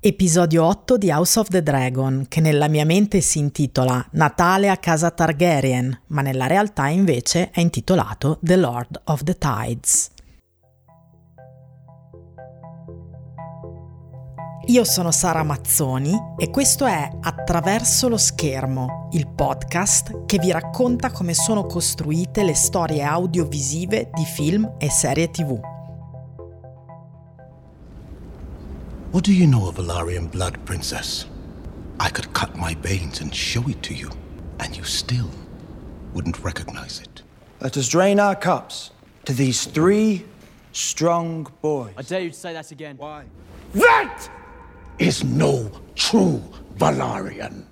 Episodio 8 di House of the Dragon, che nella mia mente si intitola Natale a casa Targaryen, ma nella realtà invece è intitolato The Lord of the Tides. Io sono Sara Mazzoni e questo è Attraverso lo schermo, il podcast che vi racconta come sono costruite le storie audiovisive di film e serie tv. What do you know of Valarian blood, Princess? I could cut my veins and show it to you, and you still wouldn't recognize it. Let us drain our cups to these three strong boys. I dare you to say that again. Why? That is no true Valarian.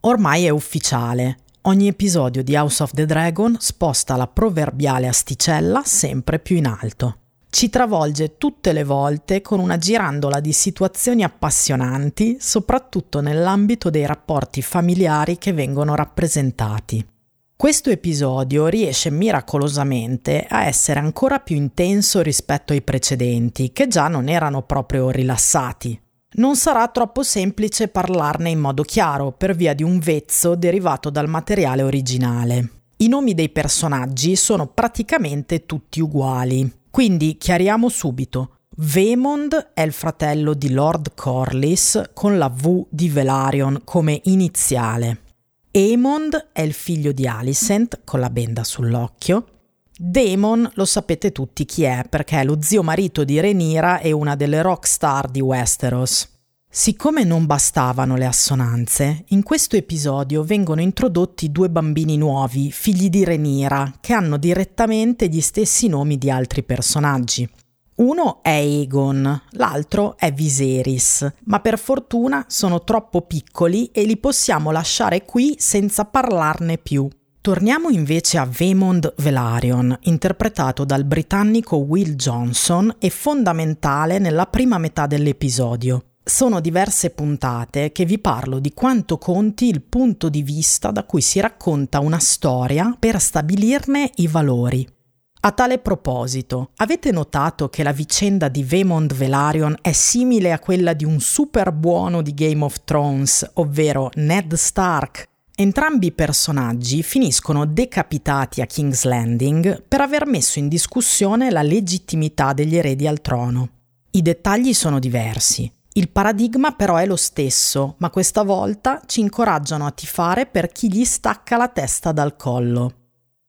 Ormai è ufficiale. Ogni episodio di House of the Dragon sposta la proverbiale asticella sempre più in alto. Ci travolge tutte le volte con una girandola di situazioni appassionanti, soprattutto nell'ambito dei rapporti familiari che vengono rappresentati. Questo episodio riesce miracolosamente a essere ancora più intenso rispetto ai precedenti, che già non erano proprio rilassati. Non sarà troppo semplice parlarne in modo chiaro per via di un vezzo derivato dal materiale originale. I nomi dei personaggi sono praticamente tutti uguali, quindi chiariamo subito. Vemond è il fratello di Lord Corlys con la V di Velaryon come iniziale. Aemond è il figlio di Alicent con la benda sull'occhio. Daemon lo sapete tutti chi è perché è lo zio marito di Renira e una delle rockstar di Westeros. Siccome non bastavano le assonanze, in questo episodio vengono introdotti due bambini nuovi, figli di Renira, che hanno direttamente gli stessi nomi di altri personaggi. Uno è Aegon, l'altro è Viserys, ma per fortuna sono troppo piccoli e li possiamo lasciare qui senza parlarne più. Torniamo invece a Vaemond Velaryon, interpretato dal britannico Will Johnson e fondamentale nella prima metà dell'episodio. Sono diverse puntate che vi parlo di quanto conti il punto di vista da cui si racconta una storia per stabilirne i valori. A tale proposito, avete notato che la vicenda di Vaemond Velaryon è simile a quella di un super buono di Game of Thrones, ovvero Ned Stark? Entrambi i personaggi finiscono decapitati a King's Landing per aver messo in discussione la legittimità degli eredi al trono. I dettagli sono diversi. Il paradigma però è lo stesso, ma questa volta ci incoraggiano a tifare per chi gli stacca la testa dal collo.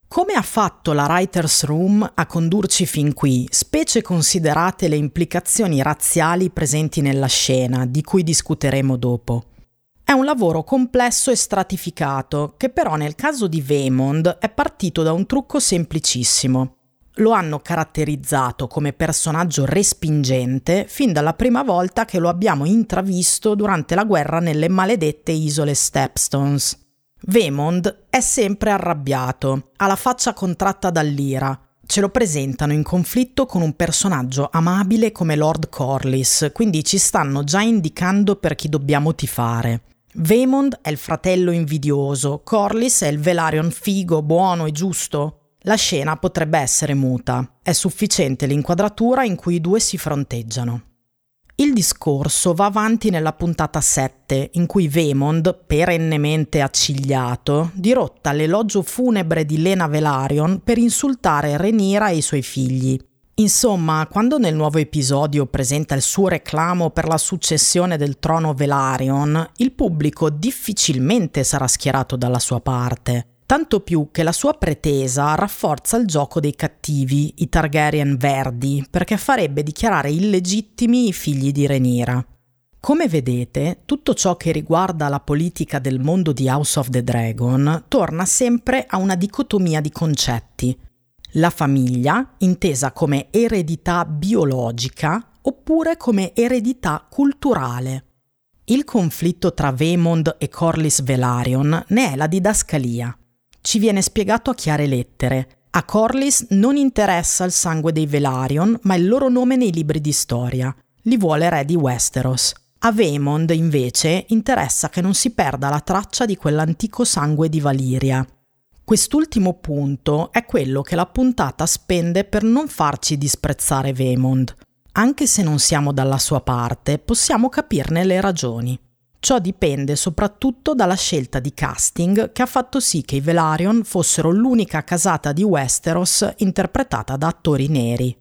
Come ha fatto la Writers Room a condurci fin qui, specie considerate le implicazioni razziali presenti nella scena, di cui discuteremo dopo? È un lavoro complesso e stratificato, che però nel caso di Vaemond è partito da un trucco semplicissimo lo hanno caratterizzato come personaggio respingente fin dalla prima volta che lo abbiamo intravisto durante la guerra nelle maledette isole Stepstones. Vemond è sempre arrabbiato, ha la faccia contratta dall'ira. Ce lo presentano in conflitto con un personaggio amabile come Lord Corlys, quindi ci stanno già indicando per chi dobbiamo tifare. Vemond è il fratello invidioso, Corlys è il Velaryon figo, buono e giusto. La scena potrebbe essere muta, è sufficiente l'inquadratura in cui i due si fronteggiano. Il discorso va avanti nella puntata 7, in cui Vemond, perennemente accigliato, dirotta l'elogio funebre di Lena Velaryon per insultare Renira e i suoi figli. Insomma, quando nel nuovo episodio presenta il suo reclamo per la successione del trono Velaryon, il pubblico difficilmente sarà schierato dalla sua parte tanto più che la sua pretesa rafforza il gioco dei cattivi, i Targaryen verdi, perché farebbe dichiarare illegittimi i figli di Renira. Come vedete, tutto ciò che riguarda la politica del mondo di House of the Dragon torna sempre a una dicotomia di concetti. La famiglia, intesa come eredità biologica oppure come eredità culturale. Il conflitto tra Vaemond e Corlys Velaryon ne è la didascalia ci viene spiegato a chiare lettere. A Corlys non interessa il sangue dei Velaryon, ma il loro nome nei libri di storia. Li vuole re di Westeros. A Vaemond, invece, interessa che non si perda la traccia di quell'antico sangue di Valiria. Quest'ultimo punto è quello che la puntata spende per non farci disprezzare Vaemond. Anche se non siamo dalla sua parte, possiamo capirne le ragioni. Ciò dipende soprattutto dalla scelta di casting che ha fatto sì che i Velaryon fossero l'unica casata di Westeros interpretata da attori neri.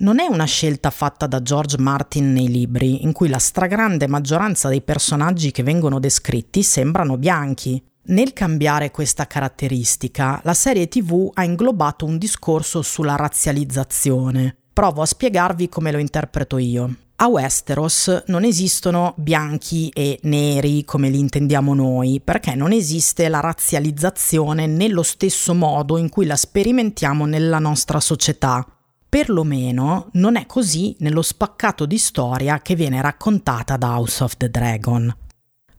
Non è una scelta fatta da George Martin nei libri, in cui la stragrande maggioranza dei personaggi che vengono descritti sembrano bianchi. Nel cambiare questa caratteristica, la serie TV ha inglobato un discorso sulla razzializzazione. Provo a spiegarvi come lo interpreto io. A Westeros non esistono bianchi e neri come li intendiamo noi, perché non esiste la razzializzazione nello stesso modo in cui la sperimentiamo nella nostra società. Perlomeno non è così nello spaccato di storia che viene raccontata da House of the Dragon.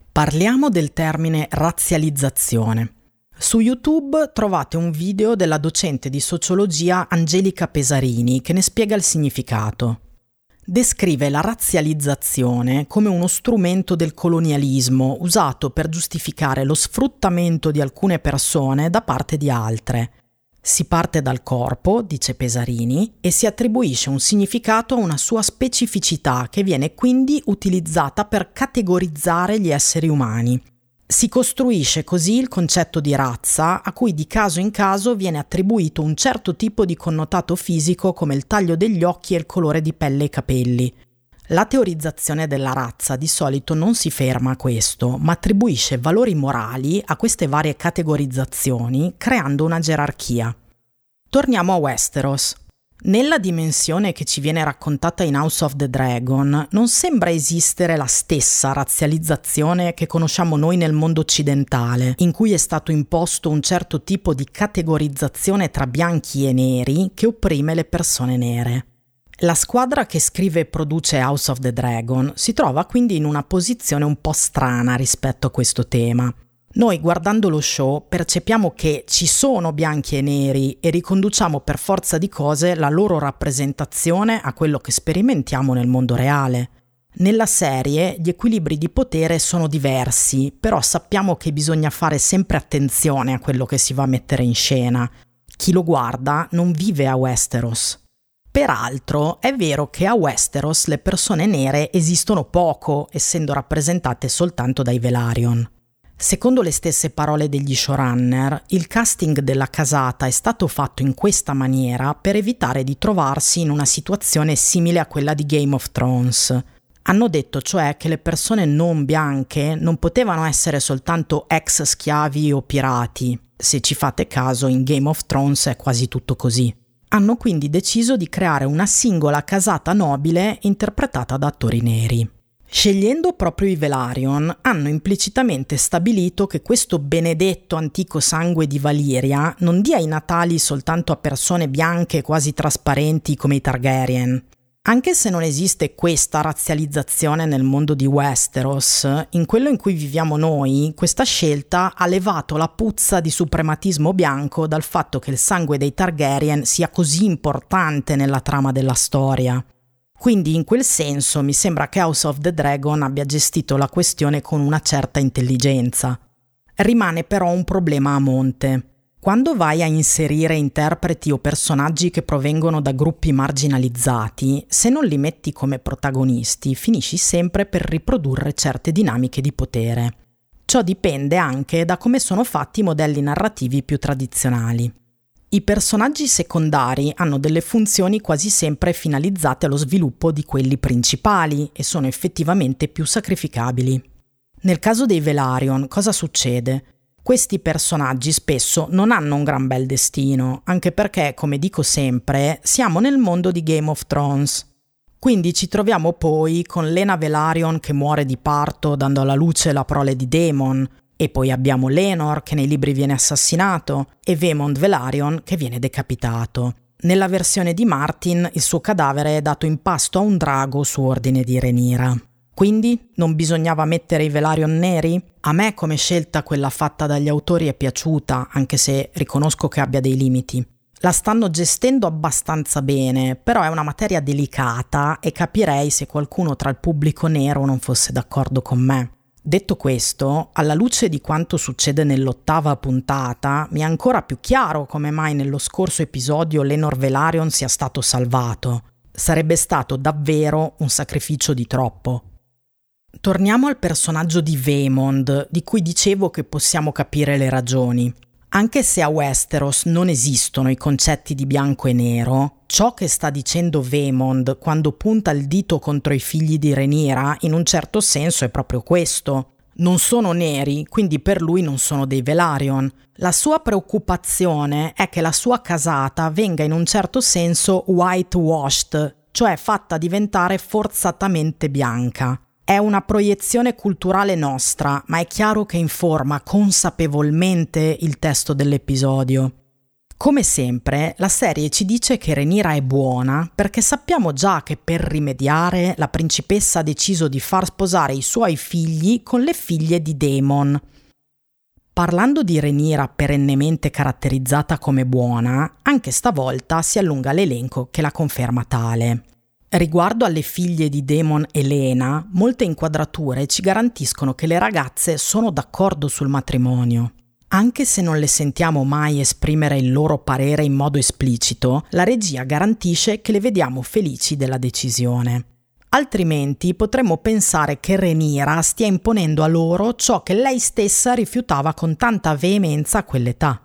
Parliamo del termine razzializzazione. Su YouTube trovate un video della docente di sociologia Angelica Pesarini che ne spiega il significato descrive la razzializzazione come uno strumento del colonialismo usato per giustificare lo sfruttamento di alcune persone da parte di altre. Si parte dal corpo, dice Pesarini, e si attribuisce un significato a una sua specificità che viene quindi utilizzata per categorizzare gli esseri umani. Si costruisce così il concetto di razza a cui di caso in caso viene attribuito un certo tipo di connotato fisico come il taglio degli occhi e il colore di pelle e capelli. La teorizzazione della razza di solito non si ferma a questo, ma attribuisce valori morali a queste varie categorizzazioni, creando una gerarchia. Torniamo a Westeros. Nella dimensione che ci viene raccontata in House of the Dragon non sembra esistere la stessa razzializzazione che conosciamo noi nel mondo occidentale, in cui è stato imposto un certo tipo di categorizzazione tra bianchi e neri che opprime le persone nere. La squadra che scrive e produce House of the Dragon si trova quindi in una posizione un po' strana rispetto a questo tema. Noi guardando lo show percepiamo che ci sono bianchi e neri e riconduciamo per forza di cose la loro rappresentazione a quello che sperimentiamo nel mondo reale. Nella serie gli equilibri di potere sono diversi, però sappiamo che bisogna fare sempre attenzione a quello che si va a mettere in scena. Chi lo guarda non vive a Westeros. Peraltro è vero che a Westeros le persone nere esistono poco, essendo rappresentate soltanto dai Velaryon. Secondo le stesse parole degli showrunner, il casting della casata è stato fatto in questa maniera per evitare di trovarsi in una situazione simile a quella di Game of Thrones. Hanno detto cioè che le persone non bianche non potevano essere soltanto ex schiavi o pirati. Se ci fate caso, in Game of Thrones è quasi tutto così. Hanno quindi deciso di creare una singola casata nobile interpretata da attori neri. Scegliendo proprio i Velaryon, hanno implicitamente stabilito che questo benedetto antico sangue di Valiria non dia i natali soltanto a persone bianche quasi trasparenti come i Targaryen. Anche se non esiste questa razzializzazione nel mondo di Westeros, in quello in cui viviamo noi, questa scelta ha levato la puzza di suprematismo bianco dal fatto che il sangue dei Targaryen sia così importante nella trama della storia. Quindi in quel senso mi sembra che House of the Dragon abbia gestito la questione con una certa intelligenza. Rimane però un problema a monte. Quando vai a inserire interpreti o personaggi che provengono da gruppi marginalizzati, se non li metti come protagonisti, finisci sempre per riprodurre certe dinamiche di potere. Ciò dipende anche da come sono fatti i modelli narrativi più tradizionali. I personaggi secondari hanno delle funzioni quasi sempre finalizzate allo sviluppo di quelli principali e sono effettivamente più sacrificabili. Nel caso dei Velaryon cosa succede? Questi personaggi spesso non hanno un gran bel destino, anche perché, come dico sempre, siamo nel mondo di Game of Thrones. Quindi ci troviamo poi con Lena Velaryon che muore di parto dando alla luce la prole di Daemon, e poi abbiamo Lenor che nei libri viene assassinato e Vemond Velaryon che viene decapitato. Nella versione di Martin il suo cadavere è dato in pasto a un drago su ordine di Renira. Quindi non bisognava mettere i Velaryon neri? A me come scelta quella fatta dagli autori è piaciuta, anche se riconosco che abbia dei limiti. La stanno gestendo abbastanza bene, però è una materia delicata e capirei se qualcuno tra il pubblico nero non fosse d'accordo con me. Detto questo, alla luce di quanto succede nell'ottava puntata, mi è ancora più chiaro come mai nello scorso episodio Lenor Velaryon sia stato salvato. Sarebbe stato davvero un sacrificio di troppo. Torniamo al personaggio di Vaemond, di cui dicevo che possiamo capire le ragioni. Anche se a Westeros non esistono i concetti di bianco e nero, ciò che sta dicendo Vaemond quando punta il dito contro i figli di Renira in un certo senso è proprio questo. Non sono neri, quindi per lui non sono dei Velaryon. La sua preoccupazione è che la sua casata venga in un certo senso whitewashed, cioè fatta diventare forzatamente bianca. È una proiezione culturale nostra, ma è chiaro che informa consapevolmente il testo dell'episodio. Come sempre, la serie ci dice che Renira è buona perché sappiamo già che per rimediare la principessa ha deciso di far sposare i suoi figli con le figlie di Daemon. Parlando di Renira perennemente caratterizzata come buona, anche stavolta si allunga l'elenco che la conferma tale. Riguardo alle figlie di Demon e Lena, molte inquadrature ci garantiscono che le ragazze sono d'accordo sul matrimonio. Anche se non le sentiamo mai esprimere il loro parere in modo esplicito, la regia garantisce che le vediamo felici della decisione. Altrimenti potremmo pensare che Renira stia imponendo a loro ciò che lei stessa rifiutava con tanta veemenza a quell'età.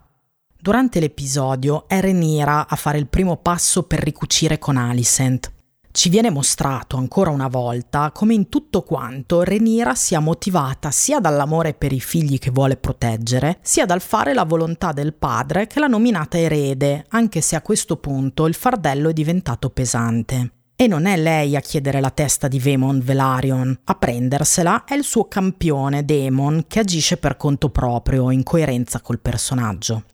Durante l'episodio è Renira a fare il primo passo per ricucire con Alicent. Ci viene mostrato ancora una volta come in tutto quanto Renira sia motivata sia dall'amore per i figli che vuole proteggere, sia dal fare la volontà del padre che l'ha nominata erede, anche se a questo punto il fardello è diventato pesante. E non è lei a chiedere la testa di Vaemon Velaryon, a prendersela è il suo campione Daemon che agisce per conto proprio, in coerenza col personaggio.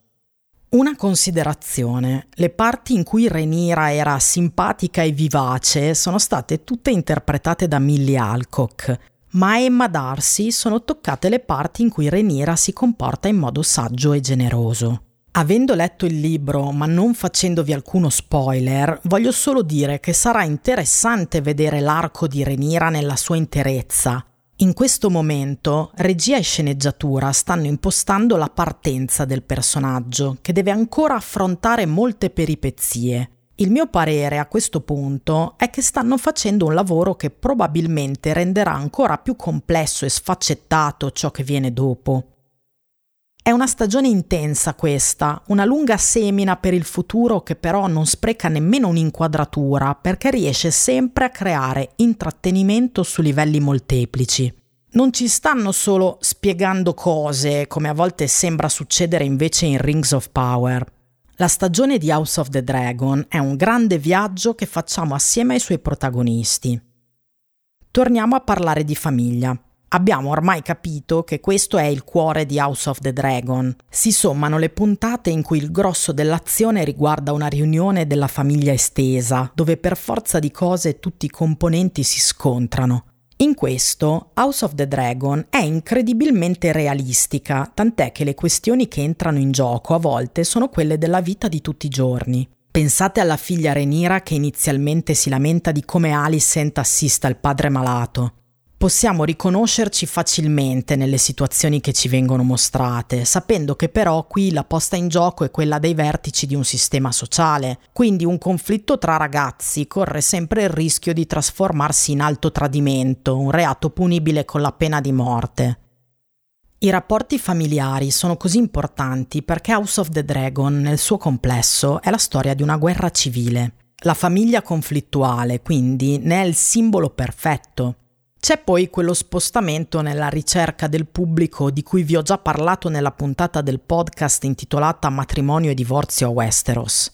Una considerazione, le parti in cui Renira era simpatica e vivace sono state tutte interpretate da Millie Alcock, ma a Emma Darcy sono toccate le parti in cui Renira si comporta in modo saggio e generoso. Avendo letto il libro, ma non facendovi alcuno spoiler, voglio solo dire che sarà interessante vedere l'arco di Renira nella sua interezza, in questo momento regia e sceneggiatura stanno impostando la partenza del personaggio, che deve ancora affrontare molte peripezie. Il mio parere a questo punto è che stanno facendo un lavoro che probabilmente renderà ancora più complesso e sfaccettato ciò che viene dopo. È una stagione intensa questa, una lunga semina per il futuro che però non spreca nemmeno un'inquadratura perché riesce sempre a creare intrattenimento su livelli molteplici. Non ci stanno solo spiegando cose, come a volte sembra succedere invece in Rings of Power. La stagione di House of the Dragon è un grande viaggio che facciamo assieme ai suoi protagonisti. Torniamo a parlare di famiglia. Abbiamo ormai capito che questo è il cuore di House of the Dragon. Si sommano le puntate in cui il grosso dell'azione riguarda una riunione della famiglia estesa, dove per forza di cose tutti i componenti si scontrano. In questo, House of the Dragon è incredibilmente realistica, tant'è che le questioni che entrano in gioco a volte sono quelle della vita di tutti i giorni. Pensate alla figlia Renira che inizialmente si lamenta di come Alicent assista il padre malato possiamo riconoscerci facilmente nelle situazioni che ci vengono mostrate, sapendo che però qui la posta in gioco è quella dei vertici di un sistema sociale, quindi un conflitto tra ragazzi corre sempre il rischio di trasformarsi in alto tradimento, un reato punibile con la pena di morte. I rapporti familiari sono così importanti perché House of the Dragon nel suo complesso è la storia di una guerra civile. La famiglia conflittuale, quindi, ne è il simbolo perfetto. C'è poi quello spostamento nella ricerca del pubblico di cui vi ho già parlato nella puntata del podcast intitolata Matrimonio e divorzio a Westeros.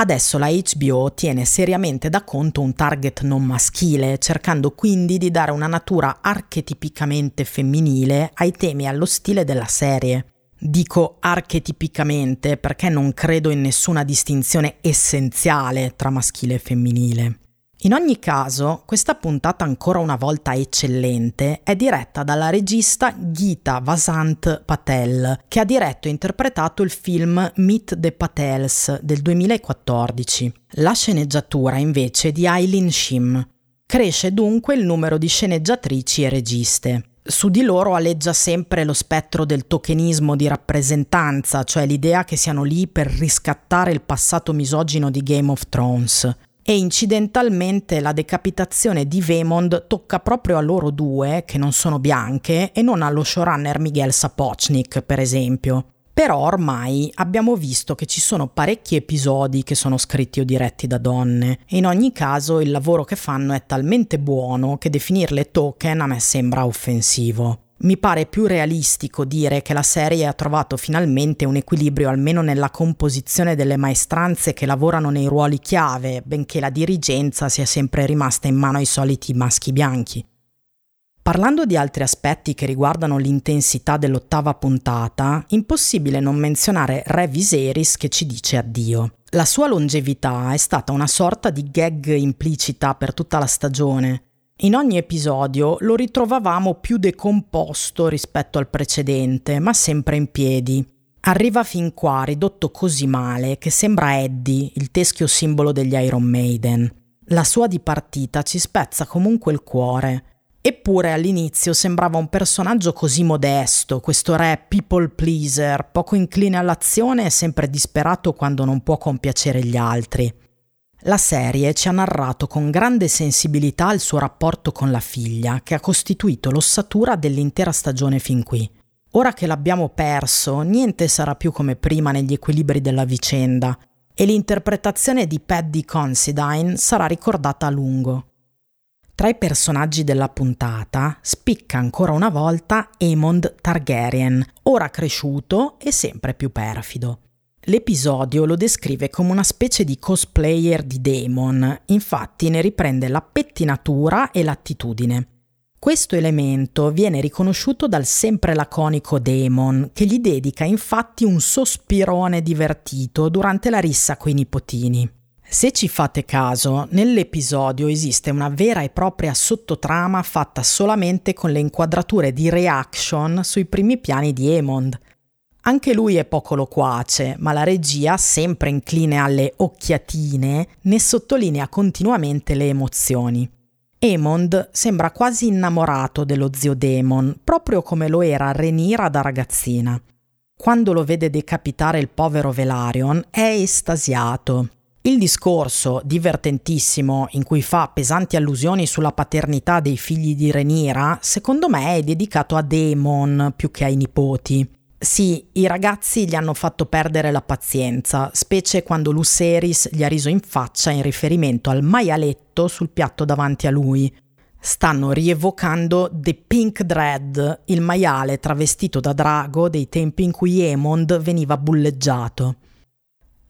Adesso la HBO tiene seriamente da conto un target non maschile, cercando quindi di dare una natura archetipicamente femminile ai temi e allo stile della serie. Dico archetipicamente perché non credo in nessuna distinzione essenziale tra maschile e femminile. In ogni caso, questa puntata ancora una volta eccellente è diretta dalla regista Gita Vasant Patel, che ha diretto e interpretato il film Meet the Patels del 2014. La sceneggiatura invece di Eileen Shim. Cresce dunque il numero di sceneggiatrici e registe. Su di loro aleggia sempre lo spettro del tokenismo di rappresentanza, cioè l'idea che siano lì per riscattare il passato misogino di Game of Thrones e incidentalmente la decapitazione di Vemond tocca proprio a loro due, che non sono bianche, e non allo showrunner Miguel Sapochnik, per esempio. Però ormai abbiamo visto che ci sono parecchi episodi che sono scritti o diretti da donne e in ogni caso il lavoro che fanno è talmente buono che definirle token a me sembra offensivo. Mi pare più realistico dire che la serie ha trovato finalmente un equilibrio almeno nella composizione delle maestranze che lavorano nei ruoli chiave, benché la dirigenza sia sempre rimasta in mano ai soliti maschi bianchi. Parlando di altri aspetti che riguardano l'intensità dell'ottava puntata, impossibile non menzionare Re Viserys che ci dice addio. La sua longevità è stata una sorta di gag implicita per tutta la stagione, in ogni episodio lo ritrovavamo più decomposto rispetto al precedente, ma sempre in piedi. Arriva fin qua ridotto così male che sembra Eddie, il teschio simbolo degli Iron Maiden. La sua dipartita ci spezza comunque il cuore. Eppure all'inizio sembrava un personaggio così modesto, questo re people pleaser, poco incline all'azione e sempre disperato quando non può compiacere gli altri. La serie ci ha narrato con grande sensibilità il suo rapporto con la figlia, che ha costituito l'ossatura dell'intera stagione fin qui. Ora che l'abbiamo perso, niente sarà più come prima negli equilibri della vicenda, e l'interpretazione di Paddy Considine sarà ricordata a lungo. Tra i personaggi della puntata spicca ancora una volta Aemond Targaryen, ora cresciuto e sempre più perfido. L'episodio lo descrive come una specie di cosplayer di Daemon, infatti ne riprende la pettinatura e l'attitudine. Questo elemento viene riconosciuto dal sempre laconico Daemon, che gli dedica infatti un sospirone divertito durante la rissa coi nipotini. Se ci fate caso, nell'episodio esiste una vera e propria sottotrama fatta solamente con le inquadrature di reaction sui primi piani di Emond, anche lui è poco loquace, ma la regia, sempre incline alle occhiatine, ne sottolinea continuamente le emozioni. Emond sembra quasi innamorato dello zio Demon, proprio come lo era Renira da ragazzina. Quando lo vede decapitare il povero Velarion è estasiato. Il discorso, divertentissimo, in cui fa pesanti allusioni sulla paternità dei figli di Renira, secondo me è dedicato a Demon più che ai nipoti. Sì, i ragazzi gli hanno fatto perdere la pazienza, specie quando Luceris gli ha riso in faccia in riferimento al maialetto sul piatto davanti a lui. Stanno rievocando The Pink Dread, il maiale travestito da drago dei tempi in cui Emond veniva bulleggiato.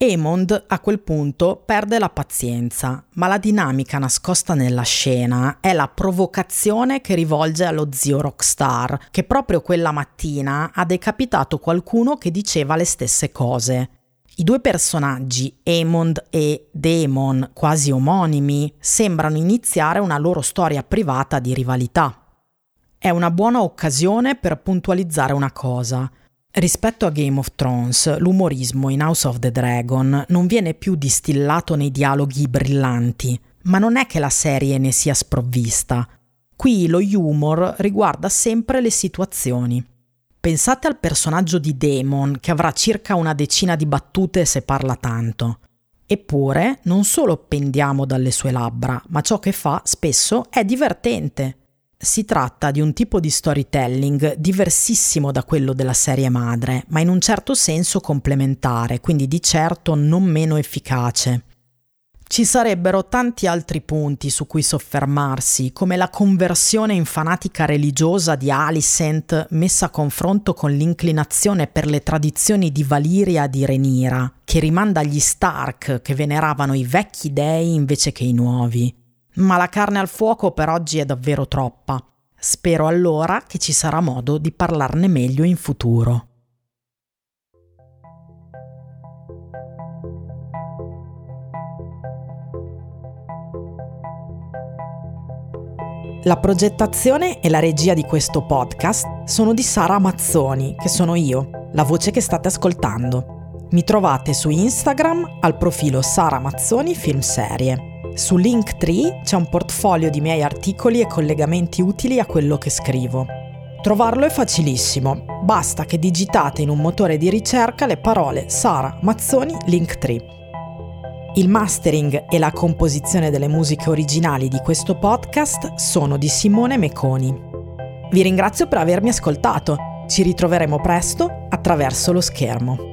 Emond a quel punto perde la pazienza, ma la dinamica nascosta nella scena è la provocazione che rivolge allo zio Rockstar, che proprio quella mattina ha decapitato qualcuno che diceva le stesse cose. I due personaggi, Emond e Demon, quasi omonimi, sembrano iniziare una loro storia privata di rivalità. È una buona occasione per puntualizzare una cosa. Rispetto a Game of Thrones, l'umorismo in House of the Dragon non viene più distillato nei dialoghi brillanti, ma non è che la serie ne sia sprovvista. Qui lo humor riguarda sempre le situazioni. Pensate al personaggio di Demon, che avrà circa una decina di battute se parla tanto. Eppure non solo pendiamo dalle sue labbra, ma ciò che fa spesso è divertente. Si tratta di un tipo di storytelling diversissimo da quello della serie madre, ma in un certo senso complementare, quindi di certo non meno efficace. Ci sarebbero tanti altri punti su cui soffermarsi, come la conversione in fanatica religiosa di Alicent messa a confronto con l'inclinazione per le tradizioni di Valiria di Renira, che rimanda agli Stark che veneravano i vecchi dei invece che i nuovi ma la carne al fuoco per oggi è davvero troppa. Spero allora che ci sarà modo di parlarne meglio in futuro. La progettazione e la regia di questo podcast sono di Sara Mazzoni, che sono io, la voce che state ascoltando. Mi trovate su Instagram al profilo Sara Mazzoni Film Serie. Su Linktree c'è un portfolio di miei articoli e collegamenti utili a quello che scrivo. Trovarlo è facilissimo, basta che digitate in un motore di ricerca le parole Sara Mazzoni Linktree. Il mastering e la composizione delle musiche originali di questo podcast sono di Simone Meconi. Vi ringrazio per avermi ascoltato. Ci ritroveremo presto attraverso lo schermo.